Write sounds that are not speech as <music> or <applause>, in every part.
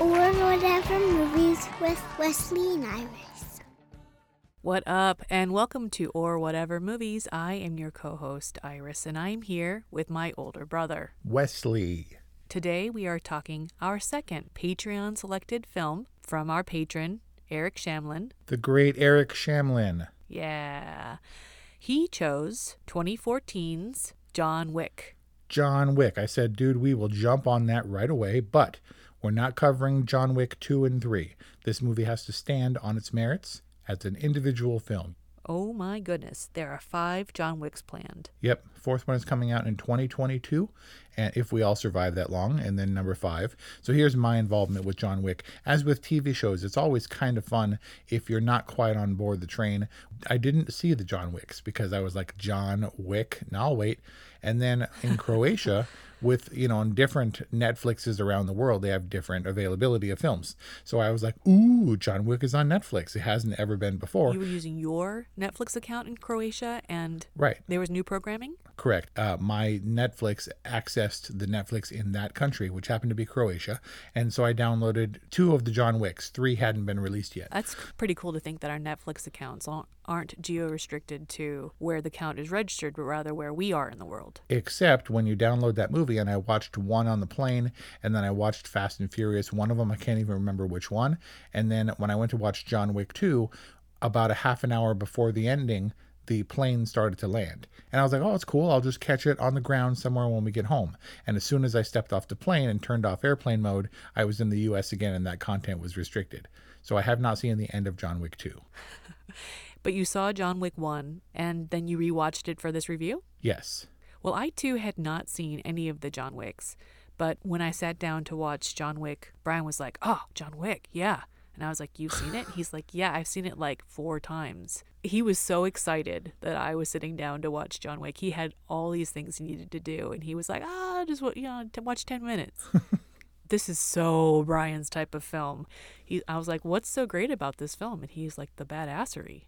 Or whatever movies with Wesley and Iris. What up, and welcome to Or Whatever Movies. I am your co host, Iris, and I'm here with my older brother. Wesley. Today we are talking our second Patreon selected film from our patron, Eric Shamlin. The great Eric Shamlin. Yeah. He chose 2014's John Wick. John Wick. I said, dude, we will jump on that right away, but we're not covering John Wick 2 and 3. This movie has to stand on its merits as an individual film. Oh my goodness, there are five John Wicks planned. Yep, fourth one is coming out in 2022, and if we all survive that long, and then number five. So here's my involvement with John Wick. As with TV shows, it's always kind of fun if you're not quite on board the train. I didn't see the John Wicks because I was like John Wick. Now I'll wait. And then in Croatia. <laughs> with you know on different netflixes around the world they have different availability of films so i was like ooh john wick is on netflix it hasn't ever been before You were using your Netflix account in Croatia, and right there was new programming? Correct. Uh, my netflix accessed the netflix in that country which happened to be croatia and so i downloaded two of the john wicks. Three hadn't been released yet. That's pretty cool to think that our Netflix accounts aren't- geo restricted to where the account is registered, but rather where we are in the world. except when you download that movie and i watched one on the plane and then i watched fast and furious. One of them i can't even remember which one. And then when i went to watch john wick 2 about a half an hour before the ending the plane started to land. And i was like oh it's cool. I'll just catch it on the ground somewhere when we get home. And as soon as i stepped off the plane and turned off airplane mode i was in the us again and that content was restricted. So i have not seen the end of john wick 2 <laughs> But you saw John Wick 1, and then you rewatched it for this review? yes. Well, I too had not seen any of the John Wicks, but when I sat down to watch John Wick, Brian was like, Oh, John Wick, yeah. And I was like, You've seen it? He's like, Yeah, I've seen it like four times. He was so excited that I was sitting down to watch John Wick. He had all these things he needed to do, and he was like, Ah, just you know, to watch 10 minutes. <laughs> this is so Brian's type of film. He, I was like, What's so great about this film? And he's like, The badassery.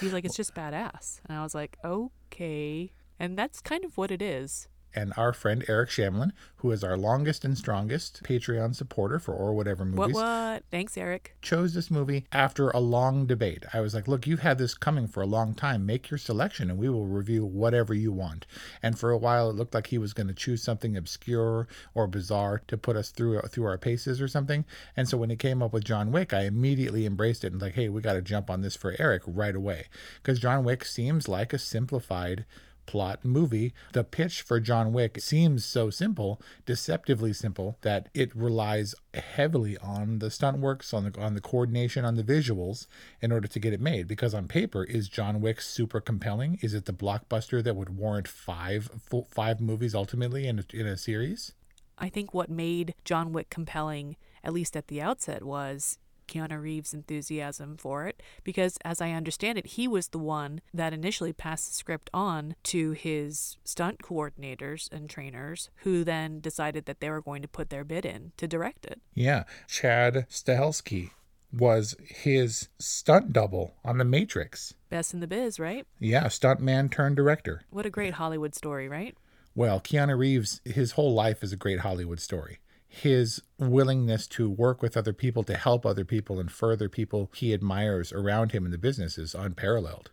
He's like, It's just badass. And I was like, Okay. And that's kind of what it is. And our friend Eric Shamlin, who is our longest and strongest Patreon supporter for or whatever movies, What, what? Thanks, Eric. chose this movie after a long debate. I was like, look, you've had this coming for a long time. Make your selection and we will review whatever you want. And for a while, it looked like he was going to choose something obscure or bizarre to put us through through our paces or something. And so when he came up with John Wick, I immediately embraced it and like, hey, we got to jump on this for Eric right away. Because John Wick seems like a simplified plot movie. The pitch for John Wick seems so simple, deceptively simple, that it relies heavily on the stunt works, on the on the coordination, on the visuals in order to get it made. Because on paper, is John Wick super compelling? Is it the blockbuster that would warrant five five movies ultimately in a, in a series? I think what made John Wick compelling, at least at the outset, was Keanu Reeves' enthusiasm for it. Because, as I understand it, he was the one that initially passed the script on to his stunt coordinators and trainers, who then decided that they were going to put their bid in to direct it. Yeah, Chad Stahelski was his stunt double on The Matrix. Best in the biz, right? Yeah, stuntman turned director. What a great Hollywood story, right? Well, Keanu Reeves, his whole life is a great Hollywood story. His willingness to work with other people, to help other people, and further people he admires around him in the business is unparalleled.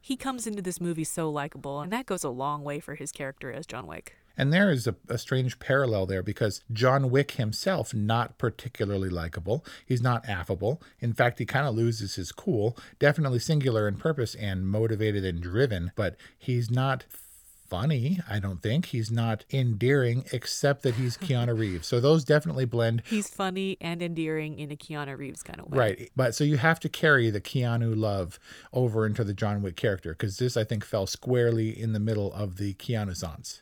He comes into this movie so likable, and that goes a long way for his character as John Wick. And there is a, a strange parallel there because John Wick himself, not particularly likable. He's not affable. In fact, he kind of loses his cool. Definitely singular in purpose and motivated and driven, but he's not funny, I don't think. He's not endearing, except that he's Keanu <laughs> Reeves. So those definitely blend. He's funny and endearing in a Keanu Reeves kind of way. Right. But so you have to carry the Keanu love over into the John Wick character because this, I think, fell squarely in the middle of the Keanussaince.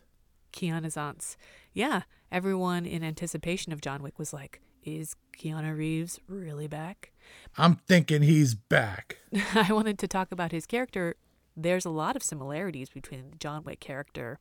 Keanu Yeah. Everyone in anticipation of John Wick was like, is Keanu Reeves really back? I'm thinking he's back. <laughs> I wanted to talk about his character there's a lot of similarities between the John Wick character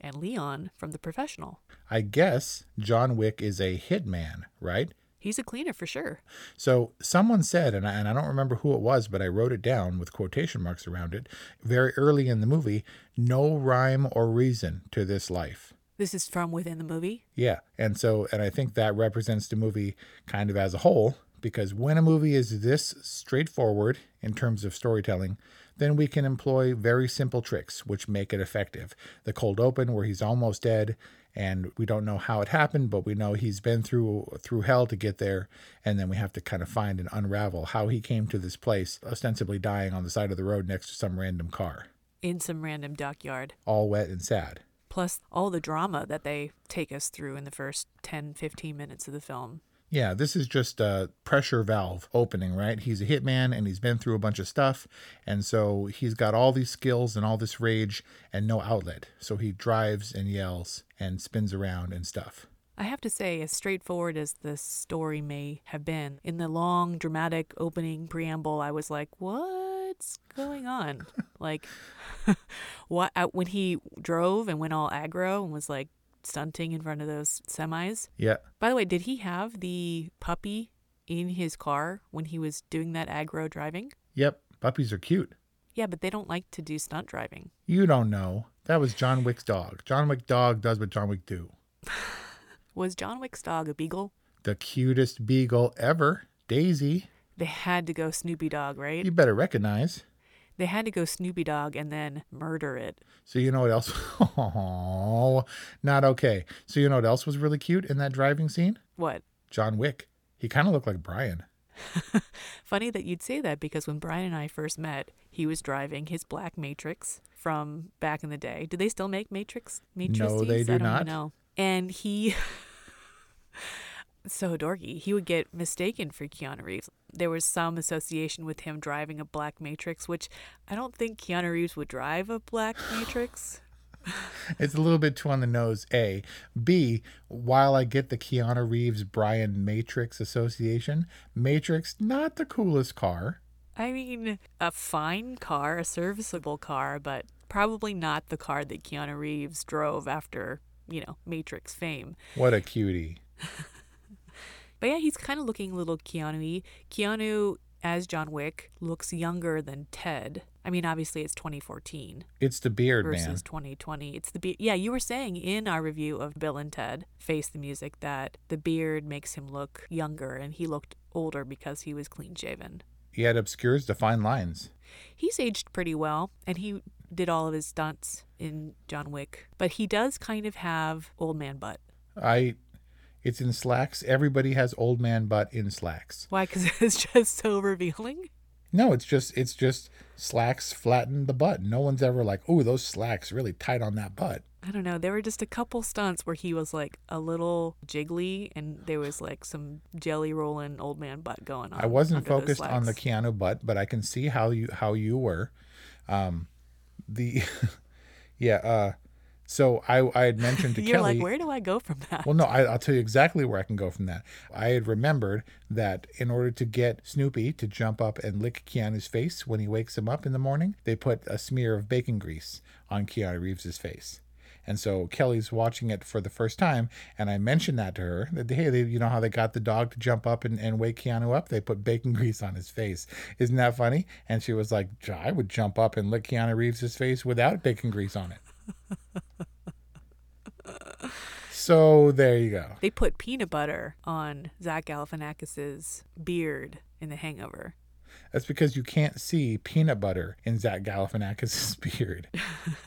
and Leon from The Professional. I guess John Wick is a hitman, right? He's a cleaner for sure. So someone said, and I, and I don't remember who it was, but I wrote it down with quotation marks around it very early in the movie no rhyme or reason to this life. This is from within the movie? Yeah. And so, and I think that represents the movie kind of as a whole, because when a movie is this straightforward in terms of storytelling, then we can employ very simple tricks which make it effective. The cold open where he's almost dead and we don't know how it happened, but we know he's been through through hell to get there, and then we have to kind of find and unravel how he came to this place, ostensibly dying on the side of the road next to some random car. In some random dockyard. All wet and sad. Plus all the drama that they take us through in the first 10, 15 minutes of the film. Yeah, this is just a pressure valve opening, right? He's a hitman and he's been through a bunch of stuff. And so he's got all these skills and all this rage and no outlet. So he drives and yells and spins around and stuff. I have to say, as straightforward as the story may have been, in the long, dramatic opening preamble, I was like, what's going on? <laughs> like, <laughs> what? Uh, when he drove and went all aggro and was like stunting in front of those semis. Yeah. By the way, did he have the puppy in his car when he was doing that aggro driving? Yep. Puppies are cute. Yeah, but they don't like to do stunt driving. You don't know. That was John Wick's dog. John Wick dog does what John Wick do. <laughs> was John Wick's dog a beagle? The cutest beagle ever. Daisy. They had to go Snoopy Dog, right? You better recognize. They had to go Snoopy Dog and then murder it. So you know what else? <laughs> Oh, not okay. So you know what else was really cute in that driving scene? What? John Wick. He kind of looked like Brian. <laughs> Funny that you'd say that because when Brian and I first met, he was driving his black Matrix from back in the day. Do they still make Matrix? Matrix? No, they do I don't not. know. And he <laughs> so dorky. He would get mistaken for Keanu Reeves. There was some association with him driving a black Matrix, which I don't think Keanu Reeves would drive a black Matrix. <laughs> it's a little bit too on the nose. A, B. While I get the Keanu Reeves Brian Matrix association, Matrix not the coolest car. I mean, a fine car, a serviceable car, but probably not the car that Keanu Reeves drove after you know Matrix fame. What a cutie. <laughs> But yeah, he's kind of looking a little Keanu Keanu as John Wick looks younger than Ted. I mean, obviously it's 2014. It's the beard, man versus man. 2020. It's the beard. Yeah, you were saying in our review of Bill and Ted Face the Music that the beard makes him look younger, and he looked older because he was clean shaven. He had obscures to fine lines. He's aged pretty well, and he did all of his stunts in John Wick, but he does kind of have old man butt. I it's in slacks. Everybody has old man butt in slacks. Why? Because <laughs> it's just so revealing. No, it's just it's just slacks flatten the butt. No one's ever like, oh, those slacks really tight on that butt. I don't know. There were just a couple stunts where he was like a little jiggly, and there was like some jelly rolling old man butt going on. I wasn't focused on the Keanu butt, but I can see how you how you were. Um, the <laughs> yeah. Uh, so I, I had mentioned to <laughs> You're Kelly. like, where do I go from that? Well, no, I, will tell you exactly where I can go from that. I had remembered that in order to get Snoopy to jump up and lick Keanu's face when he wakes him up in the morning, they put a smear of bacon grease on Keanu Reeves's face. And so Kelly's watching it for the first time, and I mentioned that to her that hey, they, you know how they got the dog to jump up and, and wake Keanu up? They put bacon <laughs> grease on his face. Isn't that funny? And she was like, I would jump up and lick Keanu Reeves's face without bacon grease on it. <laughs> So there you go. They put peanut butter on Zach Galifianakis's beard in The Hangover. That's because you can't see peanut butter in Zach Galifianakis's <laughs> beard.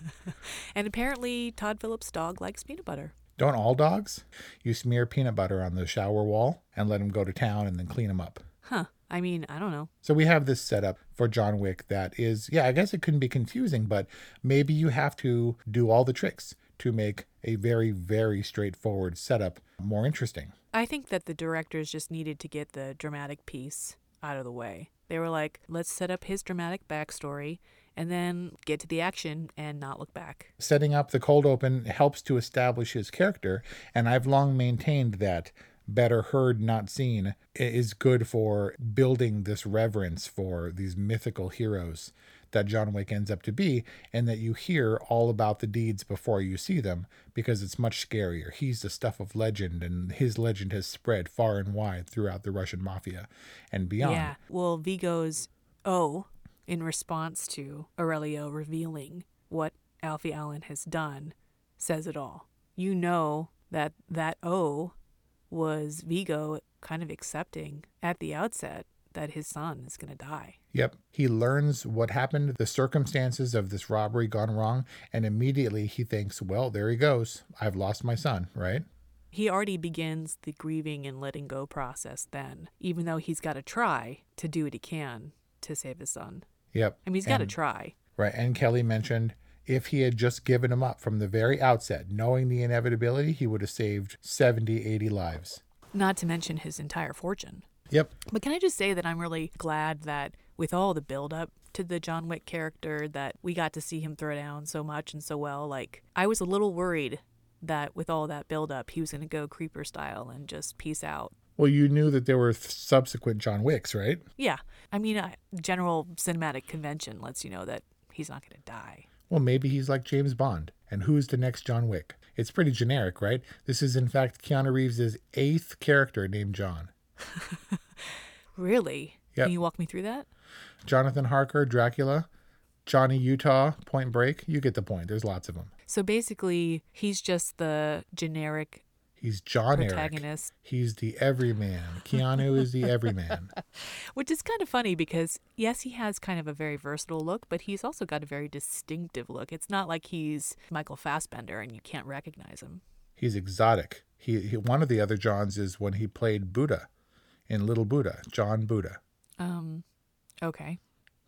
<laughs> and apparently, Todd Phillips' dog likes peanut butter. Don't all dogs? You smear peanut butter on the shower wall and let them go to town and then clean them up. Huh. I mean, I don't know. So we have this setup for John Wick that is, yeah, I guess it couldn't be confusing, but maybe you have to do all the tricks to make a very, very straightforward setup more interesting. I think that the directors just needed to get the dramatic piece out of the way. They were like, let's set up his dramatic backstory and then get to the action and not look back. Setting up the cold open helps to establish his character, and I've long maintained that better heard, not seen is good for building this reverence for these mythical heroes that John Wick ends up to be, and that you hear all about the deeds before you see them because it's much scarier. He's the stuff of legend, and his legend has spread far and wide throughout the Russian mafia and beyond. Yeah. Well, Viggo's O, in response to Aurelio revealing what Alfie Allen has done, says it all. You know that that O was Viggo kind of accepting at the outset that his son is going to die. Yep. He learns what happened, the circumstances of this robbery gone wrong, and immediately he thinks, well, there he goes. I've lost my son, right? He already begins the grieving and letting go process then, even though he's got to try to do what he can to save his son. Yep. I mean, he's got to try. Right. And Kelly mentioned if he had just given him up from the very outset, knowing the inevitability, he would have saved 70, 80 lives. Not to mention his entire fortune. Yep. But can I just say that I'm really glad that with all the build up to the John Wick character that we got to see him throw down so much and so well. Like I was a little worried that with all that build up he was going to go creeper style and just peace out. Well, you knew that there were subsequent John Wicks, right? Yeah. I mean, uh, general cinematic convention lets you know that he's not going to die. Well, maybe he's like James Bond. And who's the next John Wick? It's pretty generic, right? This is, in fact, Keanu Reeves' eighth character named John. <laughs> really? Yep. Can you walk me through that? Jonathan Harker, Dracula, Johnny Utah, Point Break. You get the point. There's lots of them. So basically, he's just the generic He's John protagonist. Eric. He's the everyman. Keanu is the everyman. <laughs> Which is kind of funny because, yes, he has kind of a very versatile look, but he's also got a very distinctive look. It's not like he's Michael Fassbender and you can't recognize him. He's exotic. He, he One of the other Johns is when he played Buddha in Little Buddha, John Buddha. Um, okay.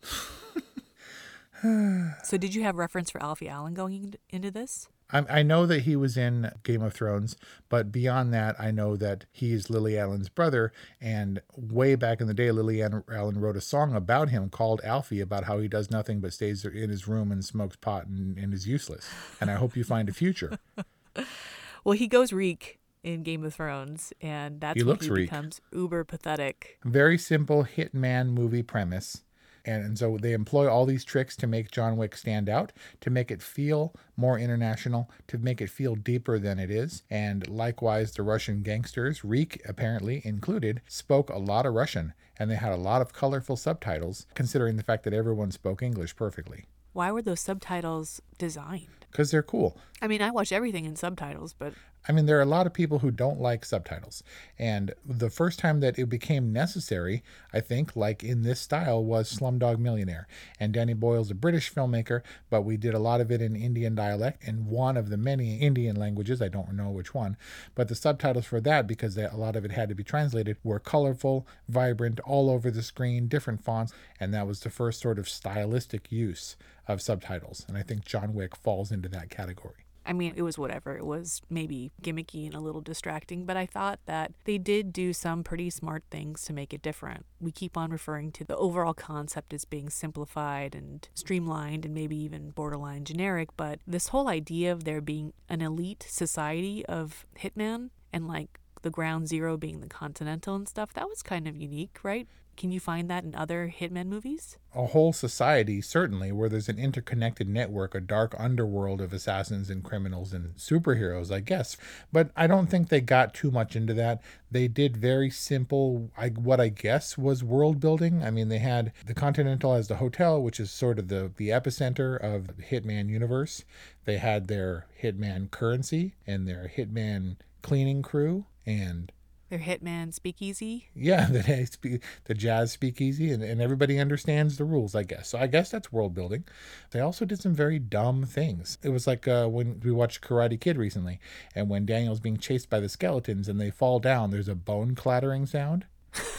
<sighs> so did you have reference for Alfie Allen going into this? I, I know that he was in Game of Thrones, but beyond that, I know that he's Lily Allen's brother. And way back in the day, Lily Allen wrote a song about him called Alfie, about how he does nothing but stays in his room and smokes pot and, and is useless. And I hope you find a future. <laughs> well, he goes reek in Game of Thrones, and that's he when he reek. becomes uber pathetic. Very simple hitman movie premise. And, and so they employ all these tricks to make John Wick stand out, to make it feel more international, to make it feel deeper than it is. And likewise, the Russian gangsters, Reek apparently included, spoke a lot of Russian, and they had a lot of colorful subtitles, considering the fact that everyone spoke English perfectly. Why were those subtitles designed? Because they're cool. I mean, I watch everything in subtitles, but I mean, there are a lot of people who don't like subtitles. And the first time that it became necessary, I think, like in this style, was Slumdog Millionaire. And Danny Boyle's a British filmmaker, but we did a lot of it in Indian dialect in one of the many Indian languages. I don't know which one. But the subtitles for that, because a lot of it had to be translated, were colorful, vibrant, all over the screen, different fonts. And that was the first sort of stylistic use of subtitles. And I think John Wick falls into that category. I mean, it was whatever. It was maybe gimmicky and a little distracting, but I thought that they did do some pretty smart things to make it different. We keep on referring to the overall concept as being simplified and streamlined and maybe even borderline generic, but this whole idea of there being an elite society of hitman and like the ground zero being the continental and stuff, that was kind of unique, right? Can you find that in other Hitman movies? A whole society, certainly, where there's an interconnected network, a dark underworld of assassins and criminals and superheroes, I guess. But I don't think they got too much into that. They did very simple, I, what I guess was world building. I mean, they had the Continental as the hotel, which is sort of the, the epicenter of the Hitman universe. They had their Hitman currency and their Hitman cleaning crew and Their hitman speakeasy. Yeah, <laughs> the, speak, the jazz speakeasy, and, and everybody understands the rules, I guess. So I guess that's world building. They also did some very dumb things. It was like uh, when we watched Karate Kid recently, and when Daniel's being chased by the skeletons and they fall down, there's a bone clattering sound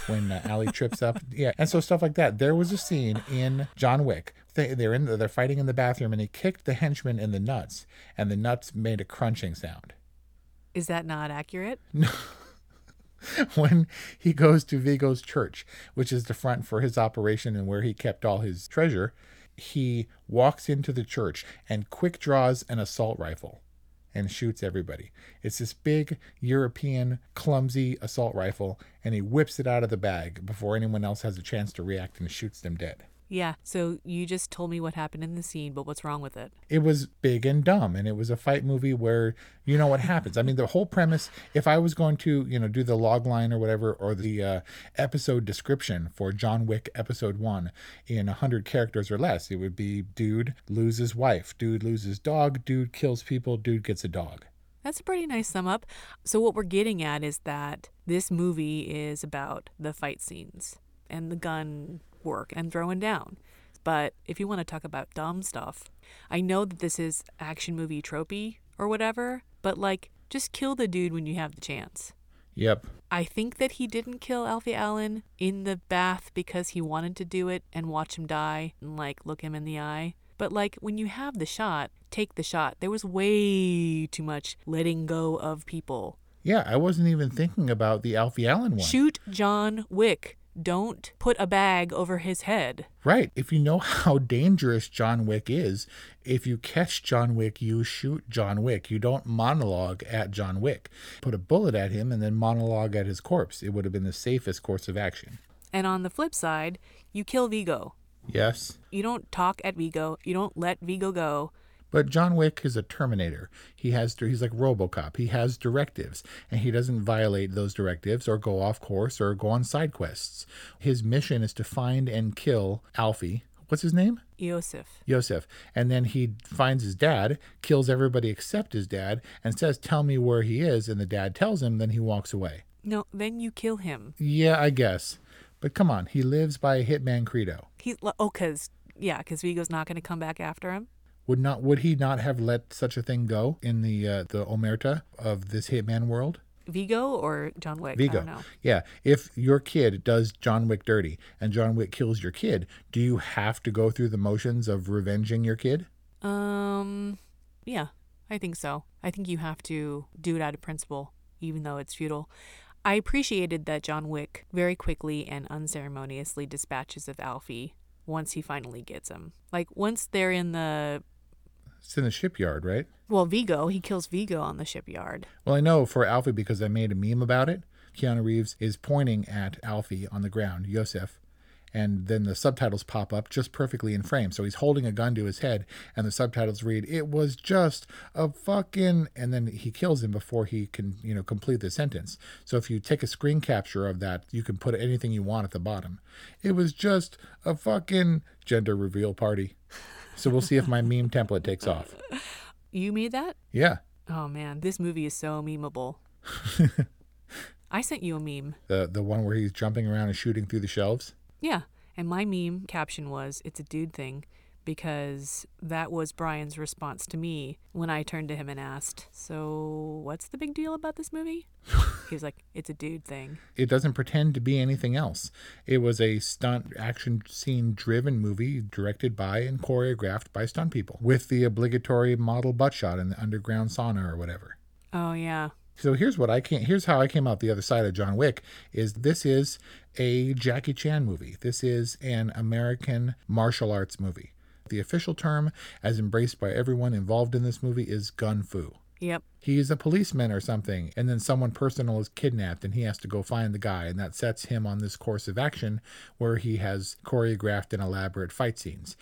when uh, Allie trips up. <laughs> Yeah, and so stuff like that. There was a scene in John Wick. They, they're in. The, they're fighting in the bathroom, and he kicked the henchman in the nuts, and the nuts made a crunching sound. Is that not accurate? No. <laughs> when he goes to Viggo's church, which is the front for his operation and where he kept all his treasure, he walks into the church and quick draws an assault rifle and shoots everybody. It's this big European clumsy assault rifle, and he whips it out of the bag before anyone else has a chance to react and shoots them dead. Yeah, so you just told me what happened in the scene, but what's wrong with it? It was big and dumb, and it was a fight movie where you know what happens. I mean, the whole premise. If I was going to, you know, do the log line or whatever, or the uh, episode description for John Wick Episode One in hundred characters or less, it would be: dude loses wife, dude loses dog, dude kills people, dude gets a dog. That's a pretty nice sum up. So what we're getting at is that this movie is about the fight scenes and the gun work and throwing down. But if you want to talk about dumb stuff, I know that this is action movie tropey or whatever, but like just kill the dude when you have the chance. Yep. I think that he didn't kill Alfie Allen in the bath because he wanted to do it and watch him die and like look him in the eye. But like when you have the shot, take the shot. There was way too much letting go of people. Yeah, I wasn't even thinking about the Alfie Allen one. Shoot John Wick don't put a bag over his head. Right. If you know how dangerous John Wick is, if you catch John Wick, you shoot John Wick. You don't monologue at John Wick. Put a bullet at him and then monologue at his corpse. It would have been the safest course of action. And on the flip side, you kill Viggo. Yes. You don't talk at Viggo. You don't let Viggo go. But John Wick is a Terminator. He has he's like RoboCop. He has directives, and he doesn't violate those directives or go off course or go on side quests. His mission is to find and kill Alfie. What's his name? Iosef. Iosef. And then he finds his dad, kills everybody except his dad, and says, "Tell me where he is." And the dad tells him. Then he walks away. No, then you kill him. Yeah, I guess. But come on, he lives by a hitman credo. He oh, cause yeah, cause Viggo's not going to come back after him. Would not would he not have let such a thing go in the uh, the omerta of this hitman world? Viggo or John Wick? Viggo. Yeah. If your kid does John Wick dirty and John Wick kills your kid, do you have to go through the motions of revenging your kid? Um, yeah, I think so. I think you have to do it out of principle, even though it's futile. I appreciated that John Wick very quickly and unceremoniously dispatches of Alfie once he finally gets him. Like once they're in the it's in the shipyard, right? Well, Viggo, he kills Viggo on the shipyard. Well, I know for Alfie because I made a meme about it. Keanu Reeves is pointing at Alfie on the ground, Iosef, and then the subtitles pop up just perfectly in frame. So he's holding a gun to his head, and the subtitles read, "It was just a fucking," and then he kills him before he can, you know, complete the sentence. So if you take a screen capture of that, you can put anything you want at the bottom. It was just a fucking gender reveal party. <laughs> So we'll see if my meme template takes off. You made that? Yeah. Oh man, this movie is so memeable. <laughs> I sent you a meme. The the one where he's jumping around and shooting through the shelves? Yeah. And my meme caption was it's a dude thing because that was Brian's response to me when I turned to him and asked, "So, what's the big deal about this movie?" <laughs> he was like, "It's a dude thing." It doesn't pretend to be anything else. It was a stunt action scene driven movie directed by and choreographed by stunt people with the obligatory model butt shot in the underground sauna or whatever. Oh yeah. So here's what I came here's how I came out the other side of John Wick is this is a Jackie Chan movie. This is an American martial arts movie. The official term, as embraced by everyone involved in this movie, is gun fu. Yep. He's a policeman or something, and then someone personal is kidnapped, and he has to go find the guy, and that sets him on this course of action where he has choreographed and elaborate fight scenes.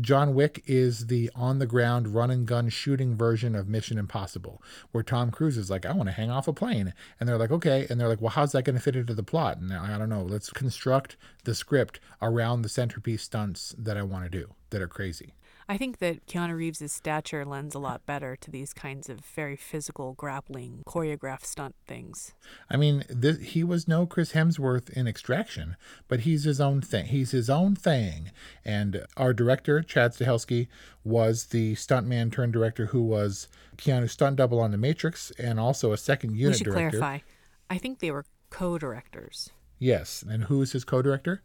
John Wick is the on the ground run and gun shooting version of Mission Impossible, where Tom Cruise is like, I want to hang off a plane. And they're like, okay. And they're like, well, how's that going to fit into the plot? And I don't know. Let's construct the script around the centerpiece stunts that I want to do that are crazy. I think that Keanu Reeves' stature lends a lot better to these kinds of very physical, grappling, choreographed stunt things. I mean, th- he was no Chris Hemsworth in Extraction, but he's his own thing. He's his own thing. And our director, Chad Stahelski, was the stuntman turned director who was Keanu's stunt double on The Matrix and also a second unit we should director. clarify. I think they were co-directors. Yes. And who is his co director?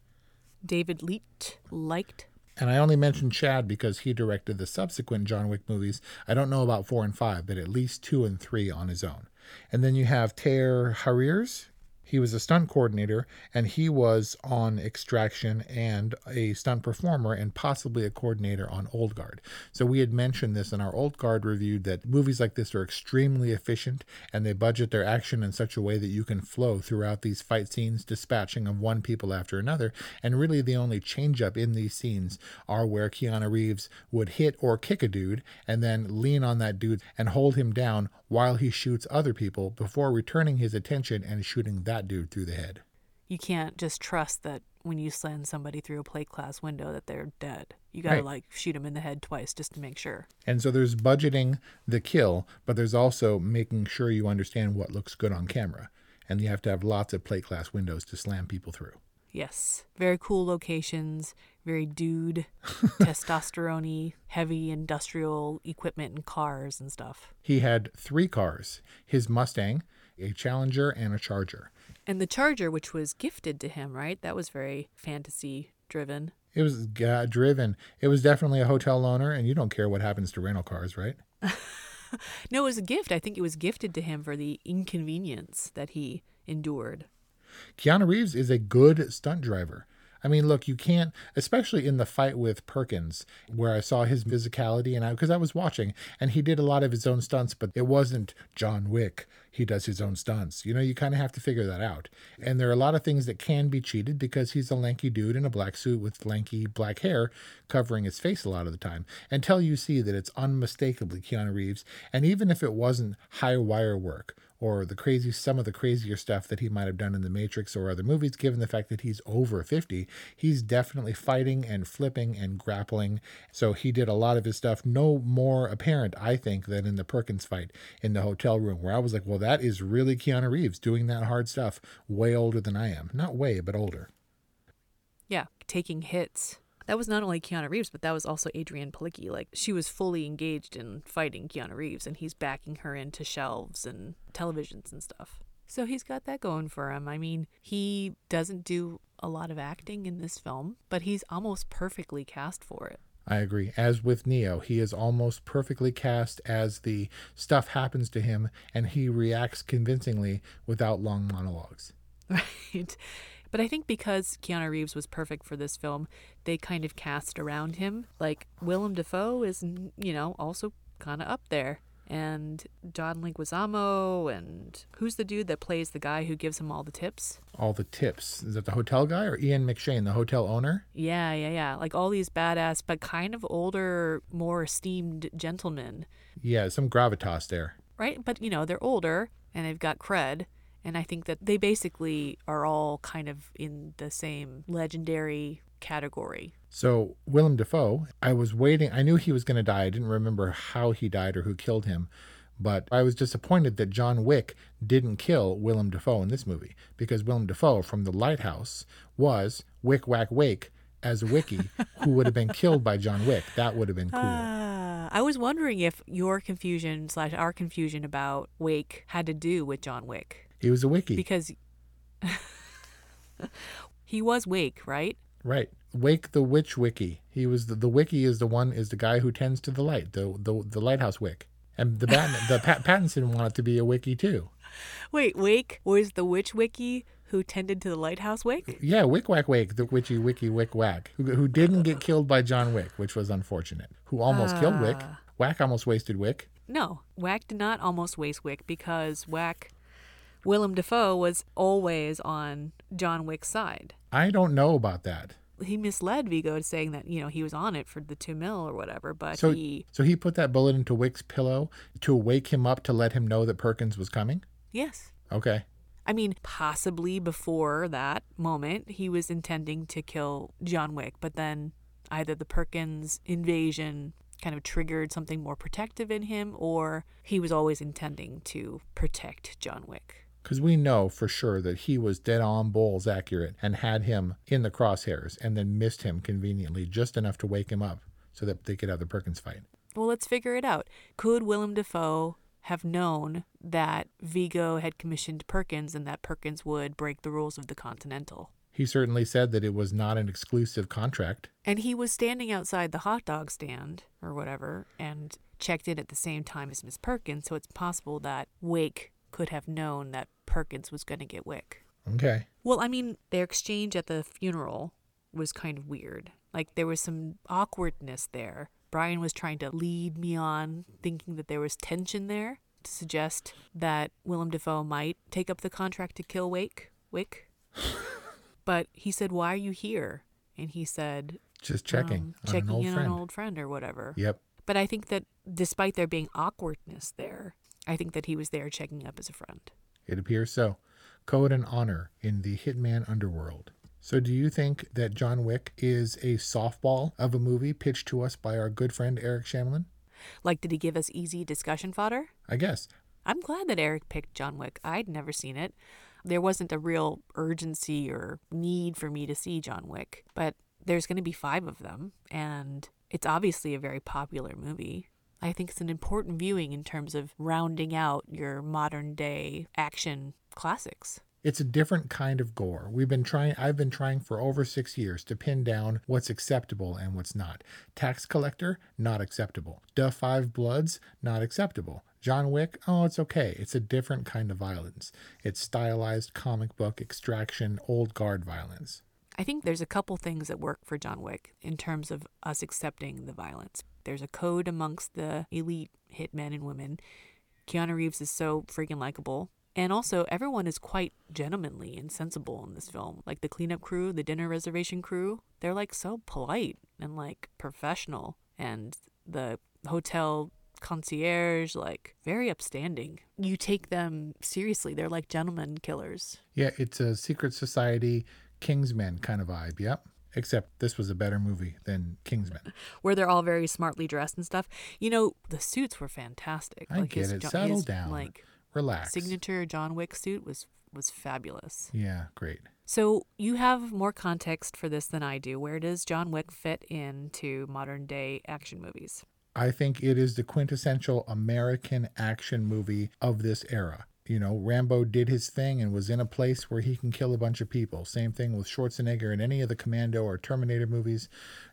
David Leitch liked. And I only mentioned Chad because he directed the subsequent John Wick movies. I don't know about four and five, but at least two and three on his own. And then you have Taylor Harriers. He was a stunt coordinator and he was on Extraction and a stunt performer and possibly a coordinator on Old Guard. So we had mentioned this in our Old Guard review that movies like this are extremely efficient and they budget their action in such a way that you can flow throughout these fight scenes, dispatching of one people after another. And really, the only change up in these scenes are where Keanu Reeves would hit or kick a dude and then lean on that dude and hold him down while he shoots other people before returning his attention and shooting that dude through the head. You can't just trust that when you send somebody through a plate glass window that they're dead. You gotta Right. like shoot them in the head twice just to make sure. And so there's budgeting the kill, but there's also making sure you understand what looks good on camera. And you have to have lots of plate glass windows to slam people through. Yes, very cool locations, very dude, <laughs> testosterone, heavy industrial equipment and cars and stuff. He had three cars his Mustang, a Challenger, and a Charger. And the Charger, which was gifted to him, right? That was very fantasy driven. It was uh, driven. It was definitely a hotel loaner, and you don't care what happens to rental cars, right? <laughs> No, it was a gift. I think it was gifted to him for the inconvenience that he endured. Keanu Reeves is a good stunt driver. I mean, look, you can't, especially in the fight with Perkins, where I saw his physicality, and I, because I was watching, and he did a lot of his own stunts, but it wasn't John Wick. He does his own stunts. You know, you kind of have to figure that out. And there are a lot of things that can be cheated because he's a lanky dude in a black suit with lanky black hair covering his face a lot of the time until you see that it's unmistakably Keanu Reeves. And even if it wasn't high wire work, or the crazy some of the crazier stuff that he might have done in the matrix or other movies given the fact that he's over 50 he's definitely fighting and flipping and grappling. So he did a lot of his stuff no more apparent i think than in the perkins fight in the hotel room where i was like well that is really keanu reeves doing that hard stuff way older than i am. Not way but older. Yeah, taking hits. That was not only Keanu Reeves, but that was also Adrianne Palicki. Like she was fully engaged in fighting Keanu Reeves, and he's backing her into shelves and televisions and stuff. So he's got that going for him. I mean, he doesn't do a lot of acting in this film, but he's almost perfectly cast for it. I agree. As with Neo, he is almost perfectly cast as the stuff happens to him and he reacts convincingly without long monologues. <laughs> Right. But I think because Keanu Reeves was perfect for this film, they kind of cast around him. Like Willem Dafoe is, you know, also kind of up there. And John Leguizamo, and who's the dude that plays the guy who gives him all the tips? All the tips. Is that the hotel guy or Ian McShane, the hotel owner? Yeah, yeah, yeah. Like all these badass, but kind of older, more esteemed gentlemen, Yeah, some gravitas there. right? But, you know, they're older and they've got cred. And I think that they basically are all kind of in the same legendary category. So, Willem Dafoe, I was waiting. I knew he was going to die. I didn't remember how he died or who killed him. But I was disappointed that John Wick didn't kill Willem Dafoe in this movie because Willem Dafoe from The Lighthouse was Wick Wack Wake as a Wickie who would have been killed by John Wick. That would have been cool. Ah, I was wondering if your confusion slash our confusion about Wake had to do with John Wick he was a Wickie. because <laughs> he was Wake, right? Right. Wake the Witch Wickie. He was the, the Wickie is the one is the guy who tends to the light, the the, the lighthouse wick. And the Batman, <laughs> the Pat Pattinson wanted to be a wickie too. Wait, Wake was the witch wickie who tended to the lighthouse wick? Yeah, Wick Wack Wake, the witchy wickie Wick Whack, who, who didn't get killed by John Wick, which was unfortunate. Who almost killed Wick. Ah. Whack almost wasted Wick. No, Whack did not almost waste Wick because Whack, Willem Dafoe was always on John Wick's side. I don't know about that. He misled Viggo to saying that you know he was on it for the two mil or whatever, but So he so he put that bullet into Wick's pillow to wake him up to let him know that Perkins was coming. yes. Okay. I mean, possibly before that moment, he was intending to kill John Wick, but then either the Perkins invasion kind of triggered something more protective in him, or he was always intending to protect John Wick. Because we know for sure that he was dead on Bowles accurate and had him in the crosshairs and then missed him conveniently just enough to wake him up so that they could have the Perkins fight. Well, let's figure it out. Could Willem Dafoe have known that Viggo had commissioned Perkins and that Perkins would break the rules of the Continental? He certainly said that it was not an exclusive contract. And he was standing outside the hot dog stand or whatever and checked in at the same time as Miss Perkins, so it's possible that Wake could have known that Perkins was going to get Wick. Okay. Well, I mean, their exchange at the funeral was kind of weird. Like there was some awkwardness there. Brian was trying to lead me on, thinking that there was tension there to suggest that Willem Dafoe might take up the contract to kill Wake. Wick. <laughs> but he said, "Why are you here?" And he said, "Just checking, um, on checking an old in friend. on an old friend or whatever." Yep. But I think that despite there being awkwardness there, I think that he was there checking up as a friend. It appears so. Code and honor in the Hitman underworld. So, do you think that John Wick is a softball of a movie pitched to us by our good friend Eric Shamlin? Like, did he give us easy discussion fodder? I guess. I'm glad that Eric picked John Wick. I'd never seen it. There wasn't a real urgency or need for me to see John Wick, but there's going to be five of them, and it's obviously a very popular movie. I think it's an important viewing in terms of rounding out your modern day action classics. It's a different kind of gore. We've been trying I've been trying for over 6 years to pin down what's acceptable and what's not. Tax collector, not acceptable. Da Five Bloods, not acceptable. John Wick, oh, it's okay. It's a different kind of violence. It's stylized comic book extraction, old guard violence. I think there's a couple things that work for John Wick in terms of us accepting the violence. There's a code amongst the elite hitmen and women. Keanu Reeves is so freaking likable. And also, everyone is quite gentlemanly and sensible in this film. Like the cleanup crew, the dinner reservation crew, they're like so polite and like professional. And the hotel concierge, like very upstanding. You take them seriously. They're like gentlemen killers. Yeah, it's a secret society Kingsmen kind of vibe. Yep. Except this was a better movie than Kingsman. Where they're all very smartly dressed and stuff. You know, the suits were fantastic. I like get his, it. Settle his, down. Like Relax. signature John Wick suit was was fabulous. Yeah, great. So you have more context for this than I do. Where does John Wick fit into modern day action movies? I think it is the quintessential American action movie of this era. You know, Rambo did his thing and was in a place where he can kill a bunch of people. Same thing with Schwarzenegger in any of the Commando or Terminator movies.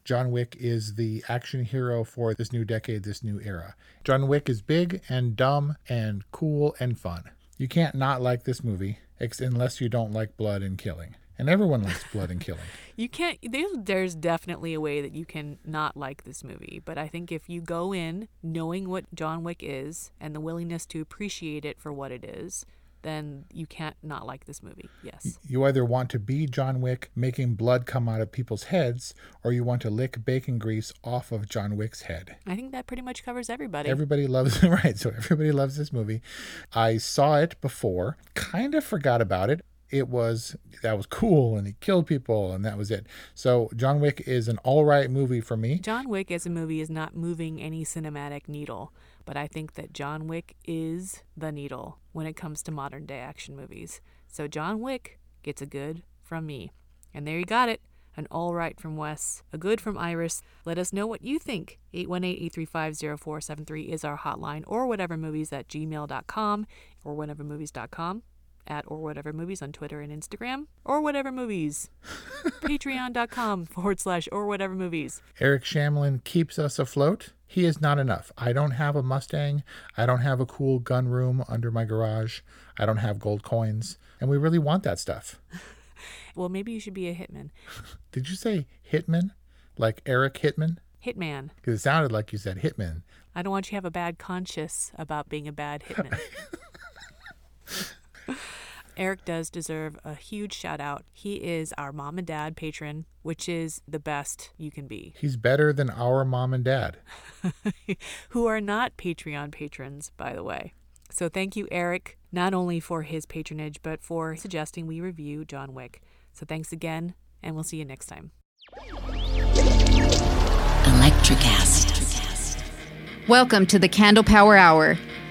John Wick is the action hero for this new decade, this new era. John Wick is big and dumb and cool and fun. You can't not like this movie unless you don't like blood and killing. And everyone likes blood and killing. <laughs> You can't. There's, definitely a way that you can not like this movie, but I think if you go in knowing what John Wick is and the willingness to appreciate it for what it is, then you can't not like this movie. Yes. You either want to be John Wick making blood come out of people's heads, or you want to lick bacon grease off of John Wick's head. I think that pretty much covers everybody. Everybody loves it, <laughs> right? So everybody loves this movie. I saw it before, kind of forgot about it. It was that was cool, and he killed people, and that was it. So John Wick is an all right movie for me. John Wick as a movie is not moving any cinematic needle, but I think that John Wick is the needle when it comes to modern day action movies. So John Wick gets a good from me. And there you got it. An all right from Wes, a good from Iris. Let us know what you think. 818-835-0473 is our hotline or whatevermovies at gmail.com or whatevermovies.com at or whatever movies on Twitter and Instagram or whatever movies. <laughs> Patreon.com forward slash or whatever movies. Eric Shamlin keeps us afloat. He is not enough. I don't have a Mustang. I don't have a cool gun room under my garage. I don't have gold coins. And we really want that stuff. <laughs> Well, maybe you should be a hitman. <laughs> Did you say hitman? Like Eric Hitman? Hitman. Because it sounded like you said hitman. I don't want you to have a bad conscience about being a bad hitman. Eric does deserve a huge shout out. He is our mom and dad patron, which is the best you can be. He's better than our mom and dad. <laughs> Who are not Patreon patrons, by the way. So thank you, Eric, not only for his patronage, but for suggesting we review John Wick. So thanks again, and we'll see you next time. Electricast. Welcome to the Candle Power Hour.